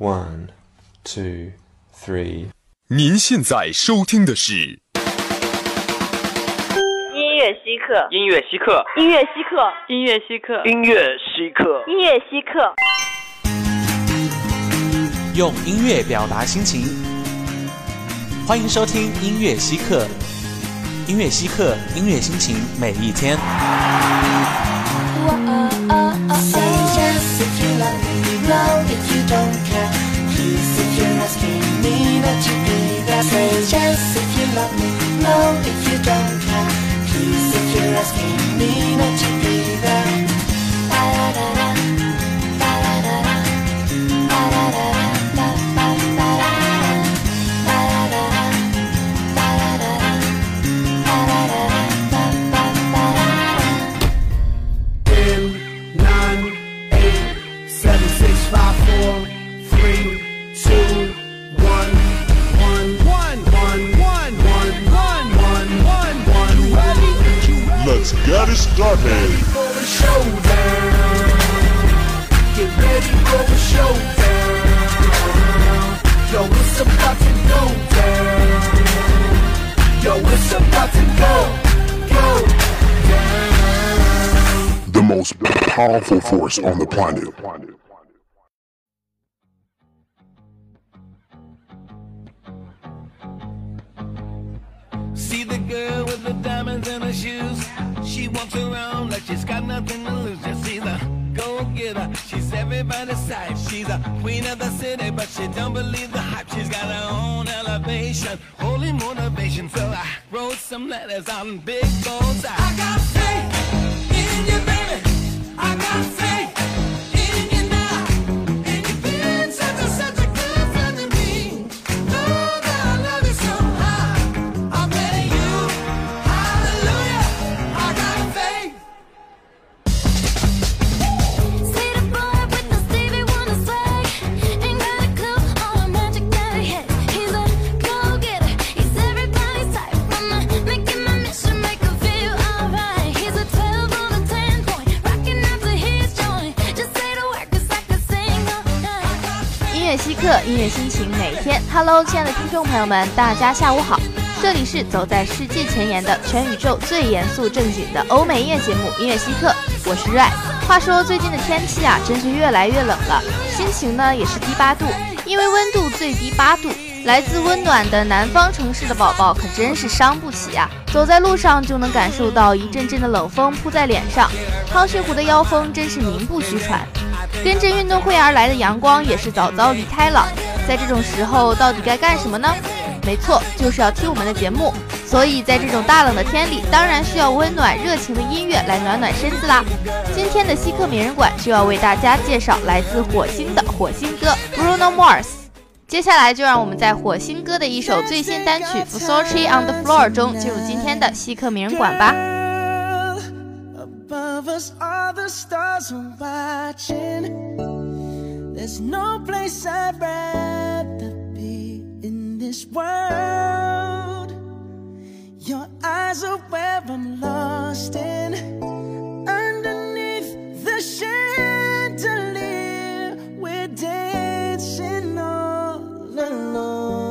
One, two, three。您现在收听的是音乐稀客，音乐稀客，音乐稀客，音乐稀客，音乐稀客，音乐稀客。用音乐表达心情，欢迎收听音乐稀客。音乐稀客，音乐心情每一天。love me. No, if you don't care. Please, if you're asking. Ready for the showdown. Get ready for the showdown. Yo, it's about to go down. Yo, it's about to go, go down. The most powerful force on the planet. See the girl with the diamonds in her shoes. She walks around like she's got nothing to lose. Just see the go getter. She's everybody's type. She's a queen of the city, but she don't believe the hype. She's got her own elevation, holy motivation. So I wrote some letters on big goals. I, got faith in you, baby. I got faith. 刻音乐，心情每天。Hello，亲爱的听众朋友们，大家下午好，这里是走在世界前沿的全宇宙最严肃正经的欧美音乐节目《音乐稀客》，我是 Ray。话说最近的天气啊，真是越来越冷了，心情呢也是低八度，因为温度最低八度。来自温暖的南方城市的宝宝可真是伤不起啊！走在路上就能感受到一阵阵的冷风扑在脸上，汤逊湖的妖风真是名不虚传。跟着运动会而来的阳光也是早早离开了。在这种时候，到底该干什么呢？没错，就是要听我们的节目。所以在这种大冷的天里，当然需要温暖热情的音乐来暖暖身子啦。今天的稀客名人馆就要为大家介绍来自火星的火星哥 Bruno Mars。接下来就让我们在火星哥的一首最新单曲《f s o r c h i on the Floor》中进入今天的稀客名人馆吧。 Above us, all the stars are watching. There's no place I'd rather be in this world. Your eyes are where I'm lost in. Underneath the chandelier, we're dancing all alone.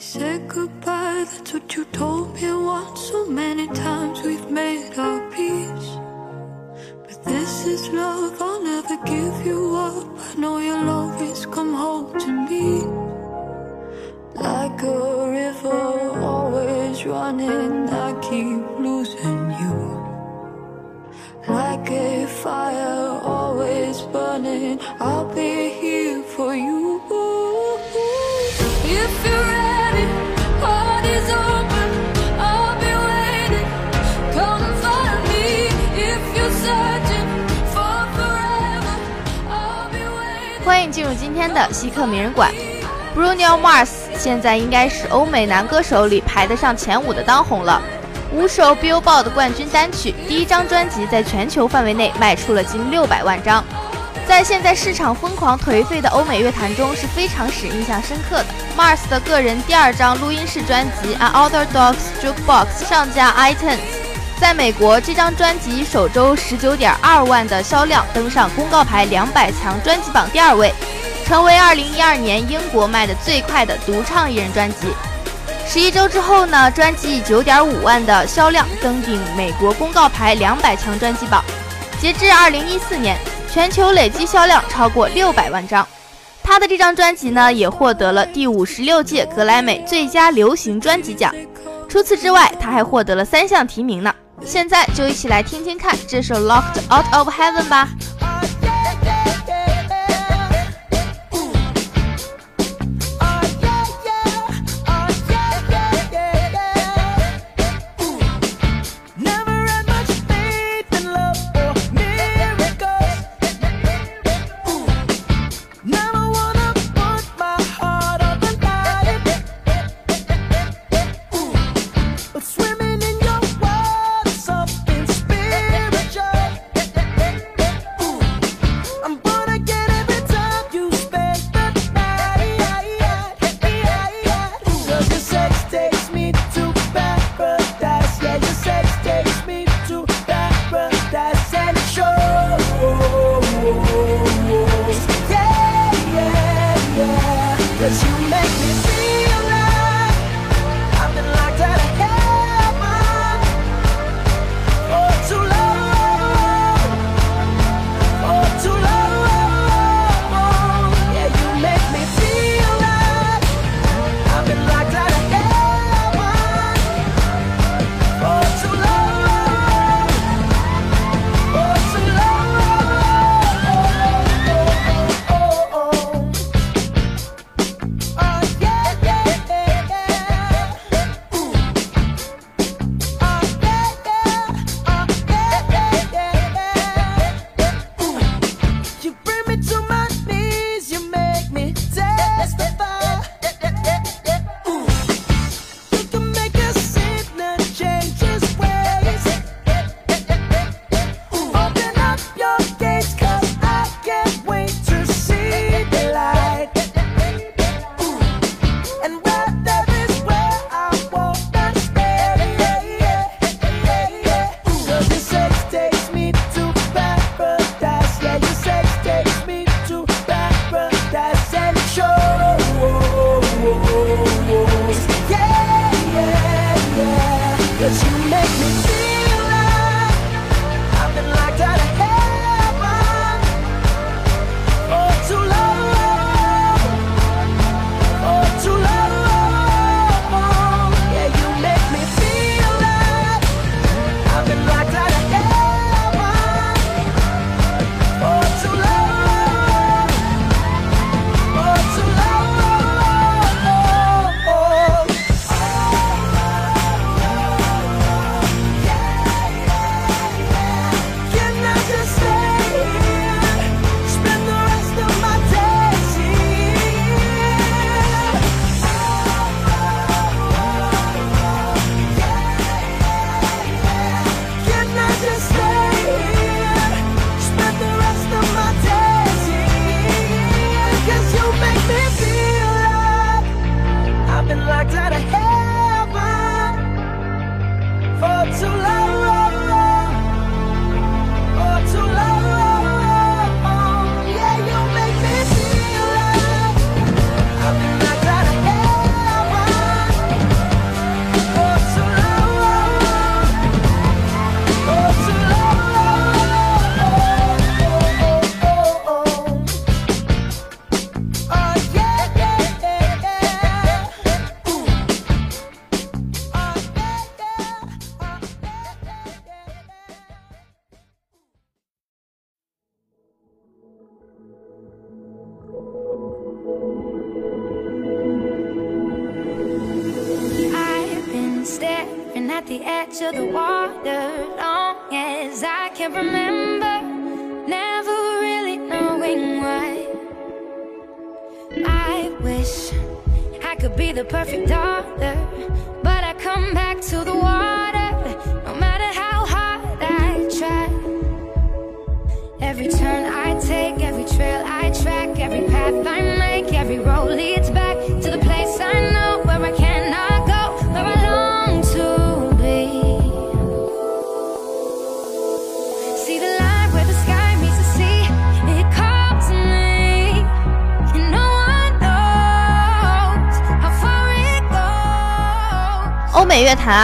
Said goodbye, that's what you told me once. So many times we've made our peace. But this is love, I'll never give you up. I know you'll always come home to me. Like a river, always running, I keep losing you. Like a fire, always burning, I'll be here for you. 的稀客名人馆。Bruno Mars 现在应该是欧美男歌手里排得上前五的当红了，五首 Billboard 冠军单曲，第一张专辑在全球范围内卖出了近六百万张，在现在市场疯狂颓废的欧美乐坛中是非常使印象深刻的。Mars 的个人第二张录音室专辑《An Other Dog's Jukebox》上架 iTunes，在美国这张专辑首周十九点二万的销量登上公告牌两百强专辑榜第二位。成为2012年英国卖的最快的独唱艺人专辑。十一周之后呢，专辑以9.5万的销量登顶美国公告牌200强专辑榜。截至2014年，全球累计销量超过600万张。他的这张专辑呢，也获得了第五十六届格莱美最佳流行专辑奖。除此之外，他还获得了三项提名呢。现在就一起来听听看这首《Locked Out of Heaven》吧。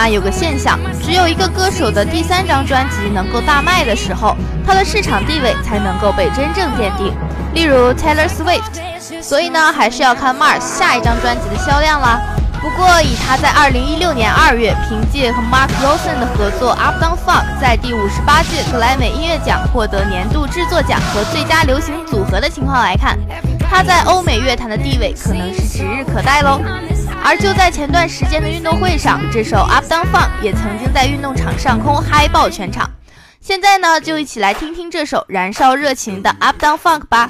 啊，有个现象，只有一个歌手的第三张专辑能够大卖的时候，他的市场地位才能够被真正奠定。例如 Taylor Swift。所以呢，还是要看 Mars 下一张专辑的销量啦。不过，以他在2016年2月凭借和 Mark Ronson 的合作《Up Down Funk》在第五十八届格莱美音乐奖获得年度制作奖和最佳流行组合的情况来看，他在欧美乐坛的地位可能是指日可待喽。而就在前段时间的运动会上，这首《Up Down Funk》也曾经在运动场上空嗨爆全场。现在呢，就一起来听听这首燃烧热情的《Up Down Funk》吧。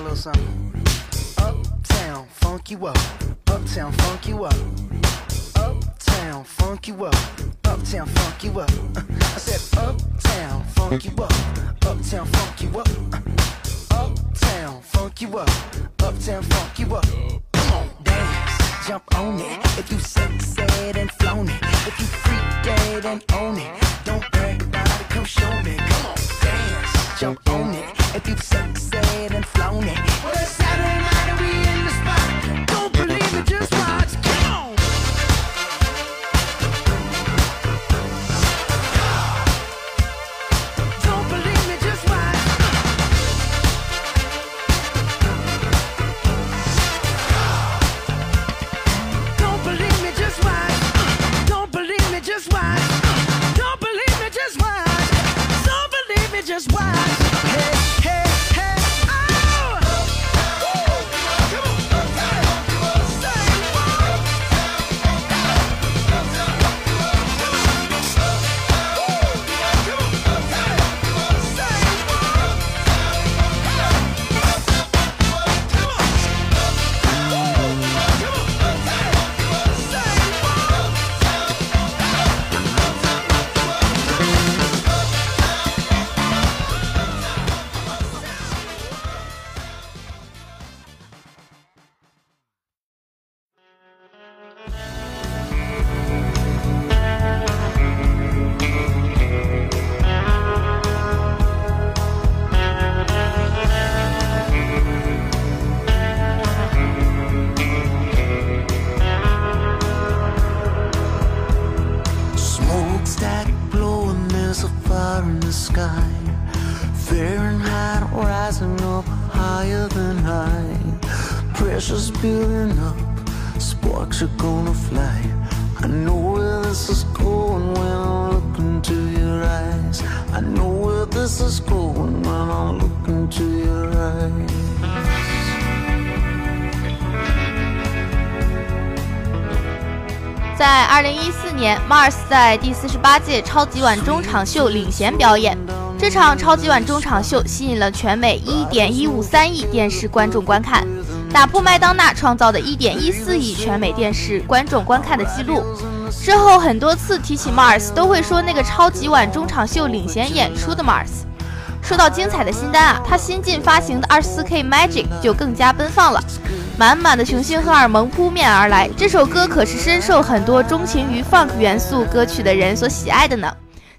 a little something. Uptown, funk you up. Uptown, funk you up. Uptown, funk you up. Uptown, funk you up. I said, Uptown, funk you up. Uptown, funk you up. Uptown, funk you up. Uptown, funk you up. Come on, dance, jump on it. If you suck, said and flown it. If you freak dead and own it. Don't brag about it, come show me. Come on, dance, jump on it. If you and flown it down she's peeling up, sparks are gonna fly. I know where this is going when I look into your eyes. I know where this is going when I look into your eyes. Mars 在第四十八届超级碗中场秀领衔表演，这场超级碗中场秀吸引了全美一点一五三亿电视观众观看。打破麦当娜创造的一点一四亿全美电视观众观看的记录。之后很多次提起 Mars，都会说那个超级碗中场秀领衔演出的 Mars。说到精彩的新单啊，他新近发行的 24K Magic 就更加奔放了，满满的雄性荷尔蒙扑面而来。这首歌可是深受很多钟情于 funk 元素歌曲的人所喜爱的呢。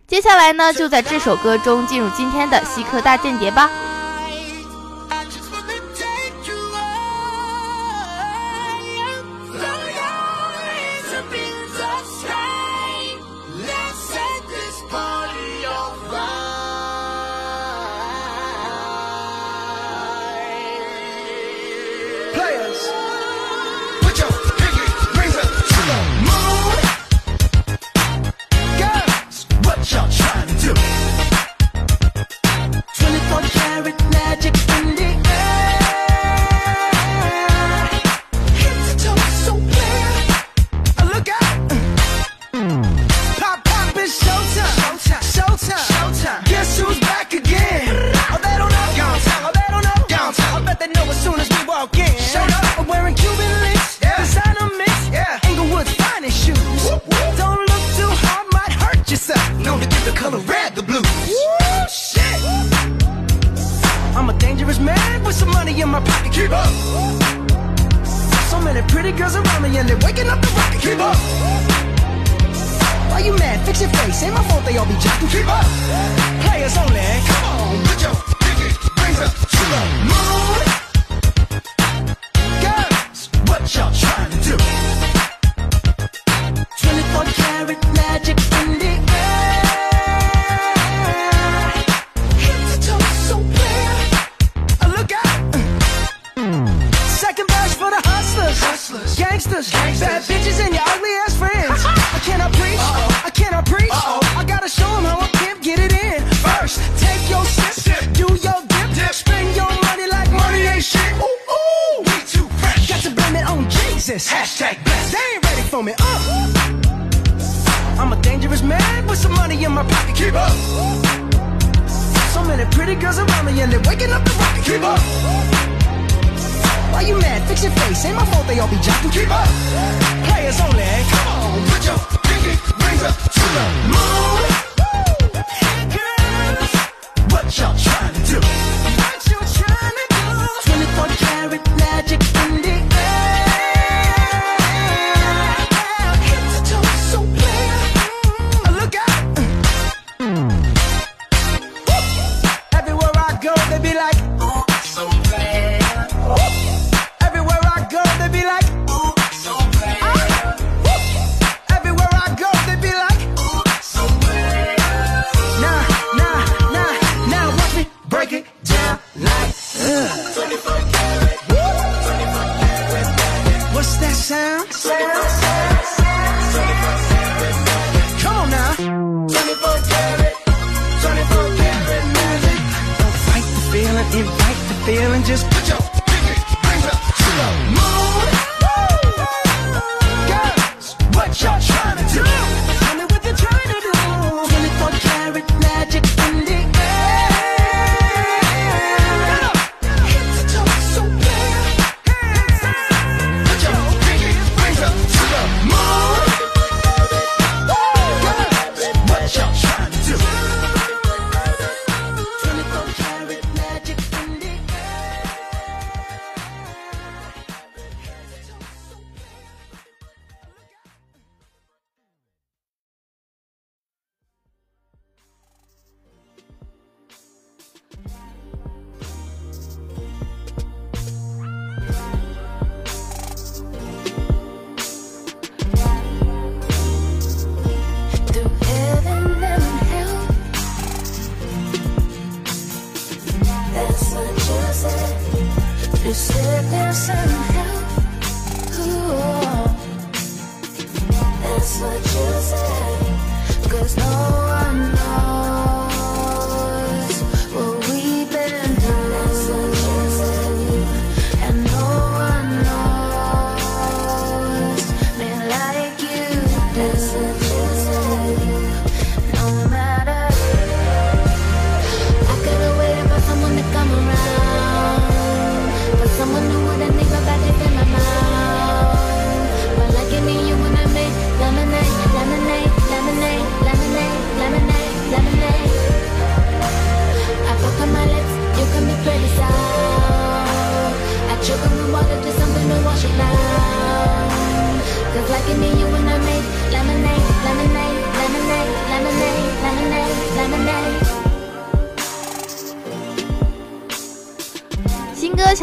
接下来呢，就在这首歌中进入今天的稀客大间谍吧。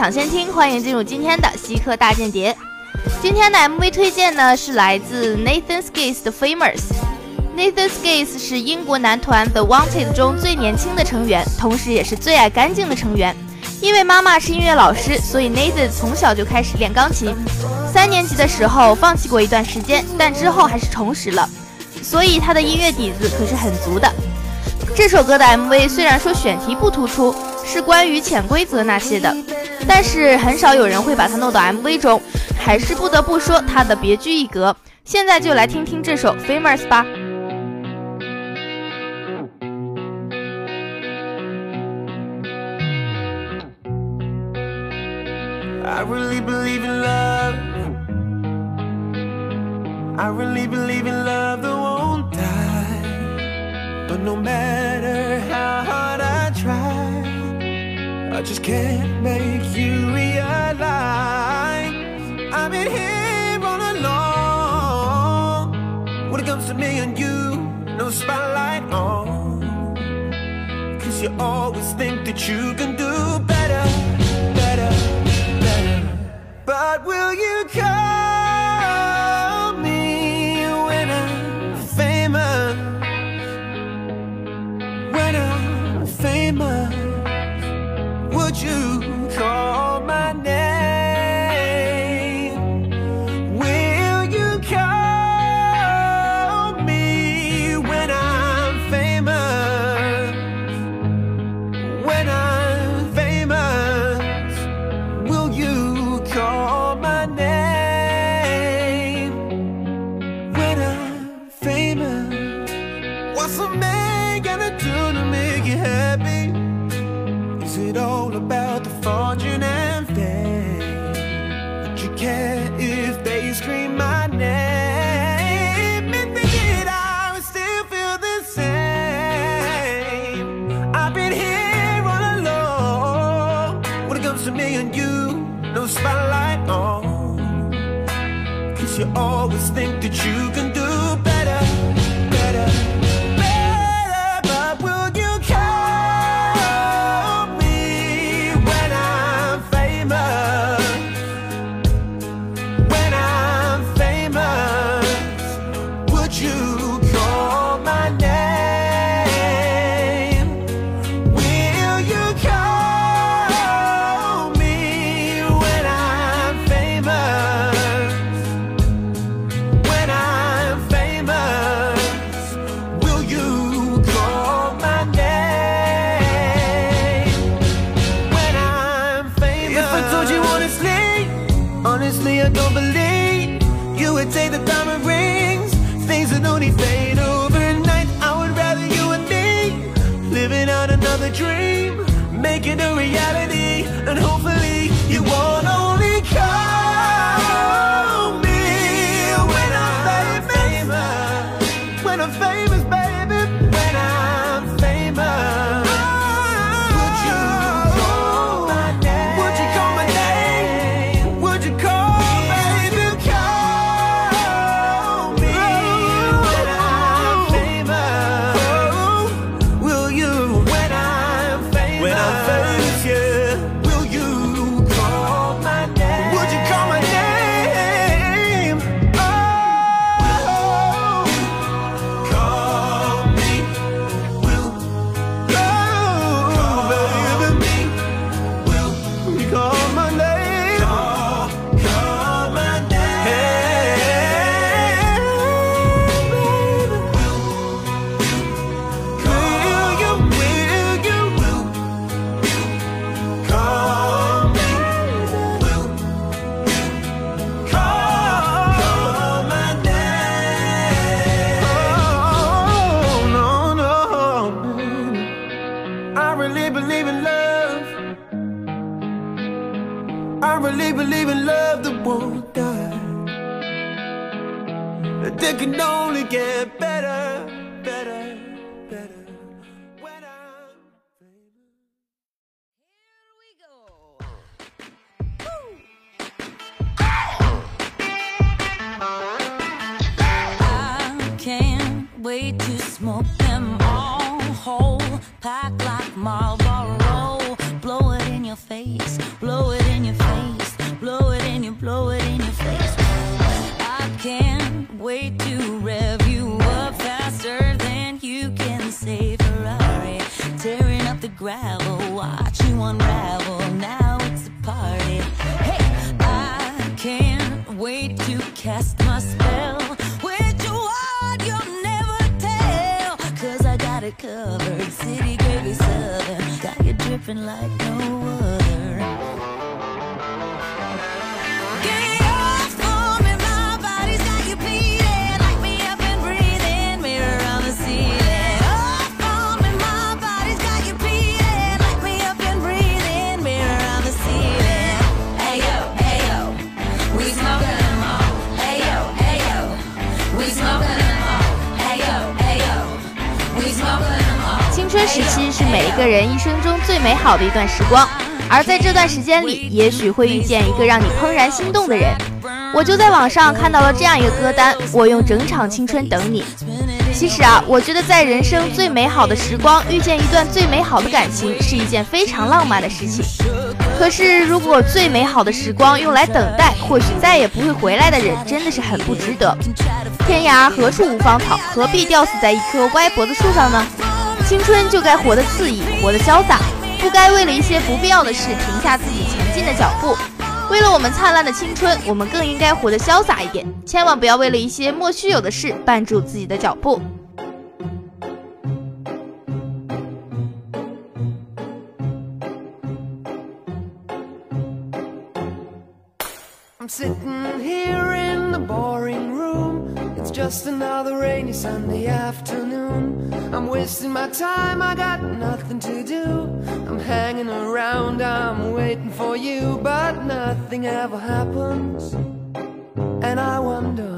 抢先听，欢迎进入今天的稀客大间谍。今天的 MV 推荐呢是来自 Nathan Skays 的 Famous。Nathan Skays 是英国男团 The Wanted 中最年轻的成员，同时也是最爱干净的成员。因为妈妈是音乐老师，所以 Nathan 从小就开始练钢琴。三年级的时候放弃过一段时间，但之后还是重拾了，所以他的音乐底子可是很足的。这首歌的 MV 虽然说选题不突出，是关于潜规则那些的，但是很少有人会把它弄到 MV 中，还是不得不说它的别具一格。现在就来听听这首 Famous 吧。I really believe in love. I really believe in love that won't die. But no matter how I just can't make you realize I've been here all along. When it comes to me and you, no spotlight on. Cause you always think that you can do better, better, better. But will you call you wait to cast my spell. Which one you'll never tell. Cause I got it covered. City gravy southern. Got you dripping like no other. 每一个人一生中最美好的一段时光，而在这段时间里，也许会遇见一个让你怦然心动的人。我就在网上看到了这样一个歌单：我用整场青春等你。其实啊，我觉得在人生最美好的时光遇见一段最美好的感情是一件非常浪漫的事情。可是，如果最美好的时光用来等待，或许再也不会回来的人，真的是很不值得。天涯何处无芳草，何必吊死在一棵歪脖子树上呢？青春就该活得肆意，活得潇洒，不该为了一些不必要的事停下自己前进的脚步。为了我们灿烂的青春，我们更应该活得潇洒一点，千万不要为了一些莫须有的事绊住自己的脚步。I'm sitting here in the boring just another rainy Sunday afternoon. I'm wasting my time, I got nothing to do. I'm hanging around, I'm waiting for you, but nothing ever happens. And I wonder.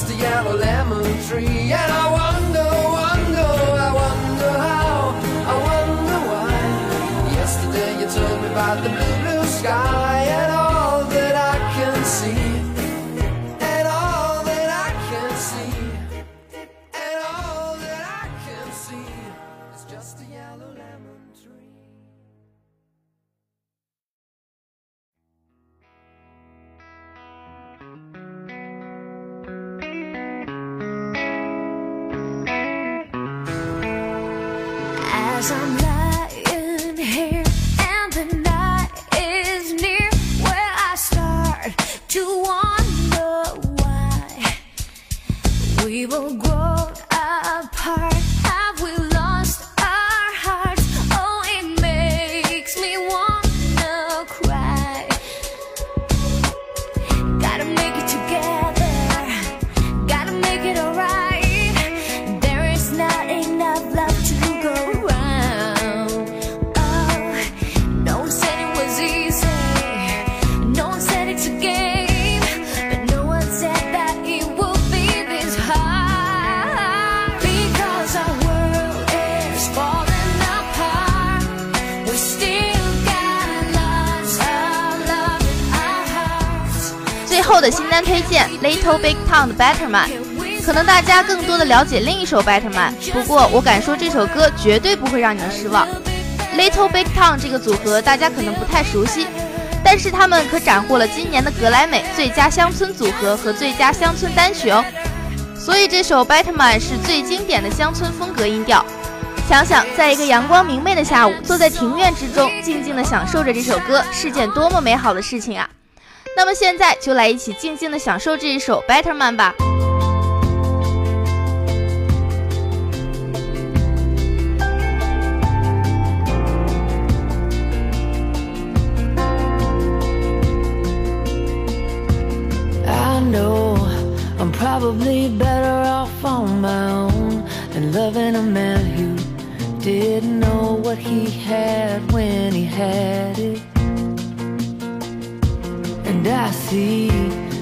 past the yellow lemon tree. 推荐 Little Big Town 的 Better Man。可能大家更多的了解另一首 Better Man，不过我敢说这首歌绝对不会让你们失望。Little Big Town 这个组合大家可能不太熟悉，但是他们可斩获了今年的格莱美最佳乡村组合和最佳乡村单曲哦。所以这首 Better Man 是最经典的乡村风格音调。想想，在一个阳光明媚的下午，坐在庭院之中，静静的享受着这首歌，是件多么美好的事情啊！那么现在就来一起静静的享受这一首 Better Man 吧。I know I'm probably better off on my own than loving a man who didn't know what he had when he had it. And I see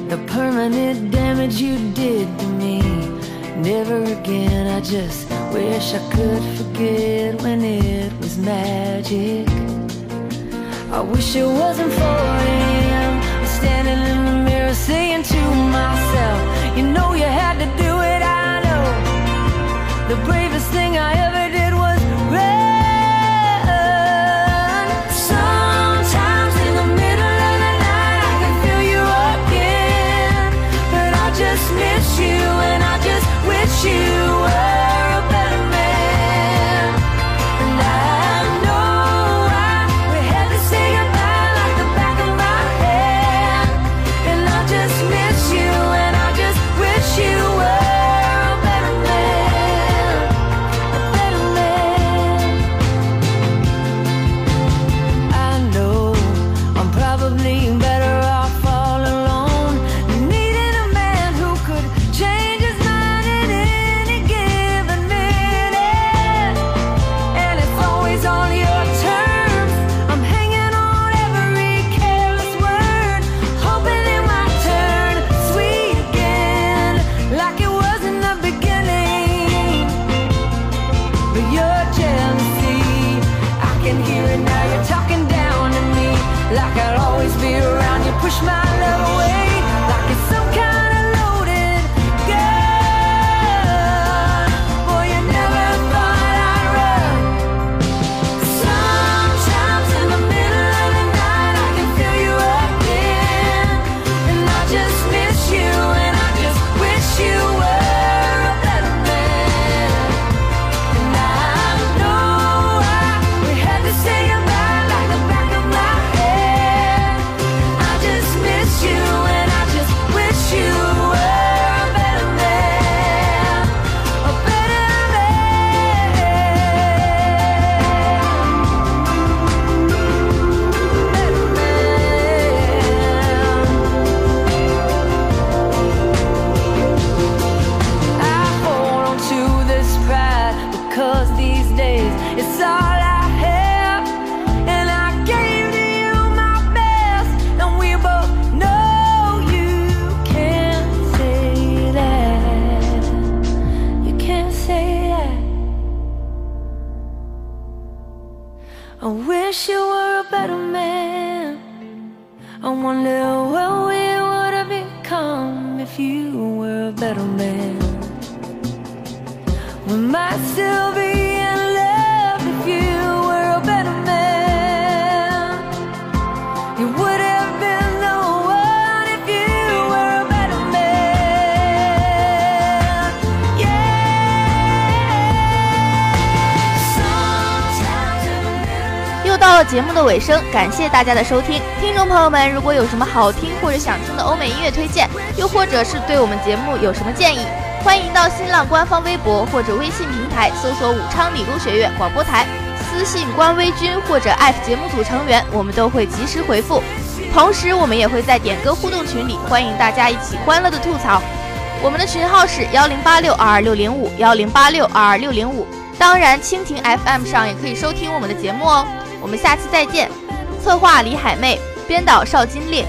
the permanent damage you did to me. Never again, I just wish I could forget when it was magic. I wish it wasn't 4 a.m. I'm standing in the mirror saying to myself, You know you had to do it, I know. The bravest thing I ever I wonder 节目的尾声，感谢大家的收听。听众朋友们，如果有什么好听或者想听的欧美音乐推荐，又或者是对我们节目有什么建议，欢迎到新浪官方微博或者微信平台搜索武昌理工学院广播台，私信官微君或者艾特节目组成员，我们都会及时回复。同时，我们也会在点歌互动群里，欢迎大家一起欢乐的吐槽。我们的群号是幺零八六二二六零五幺零八六二二六零五。当然，蜻蜓 FM 上也可以收听我们的节目哦。我们下期再见。策划李海妹，编导邵金烈，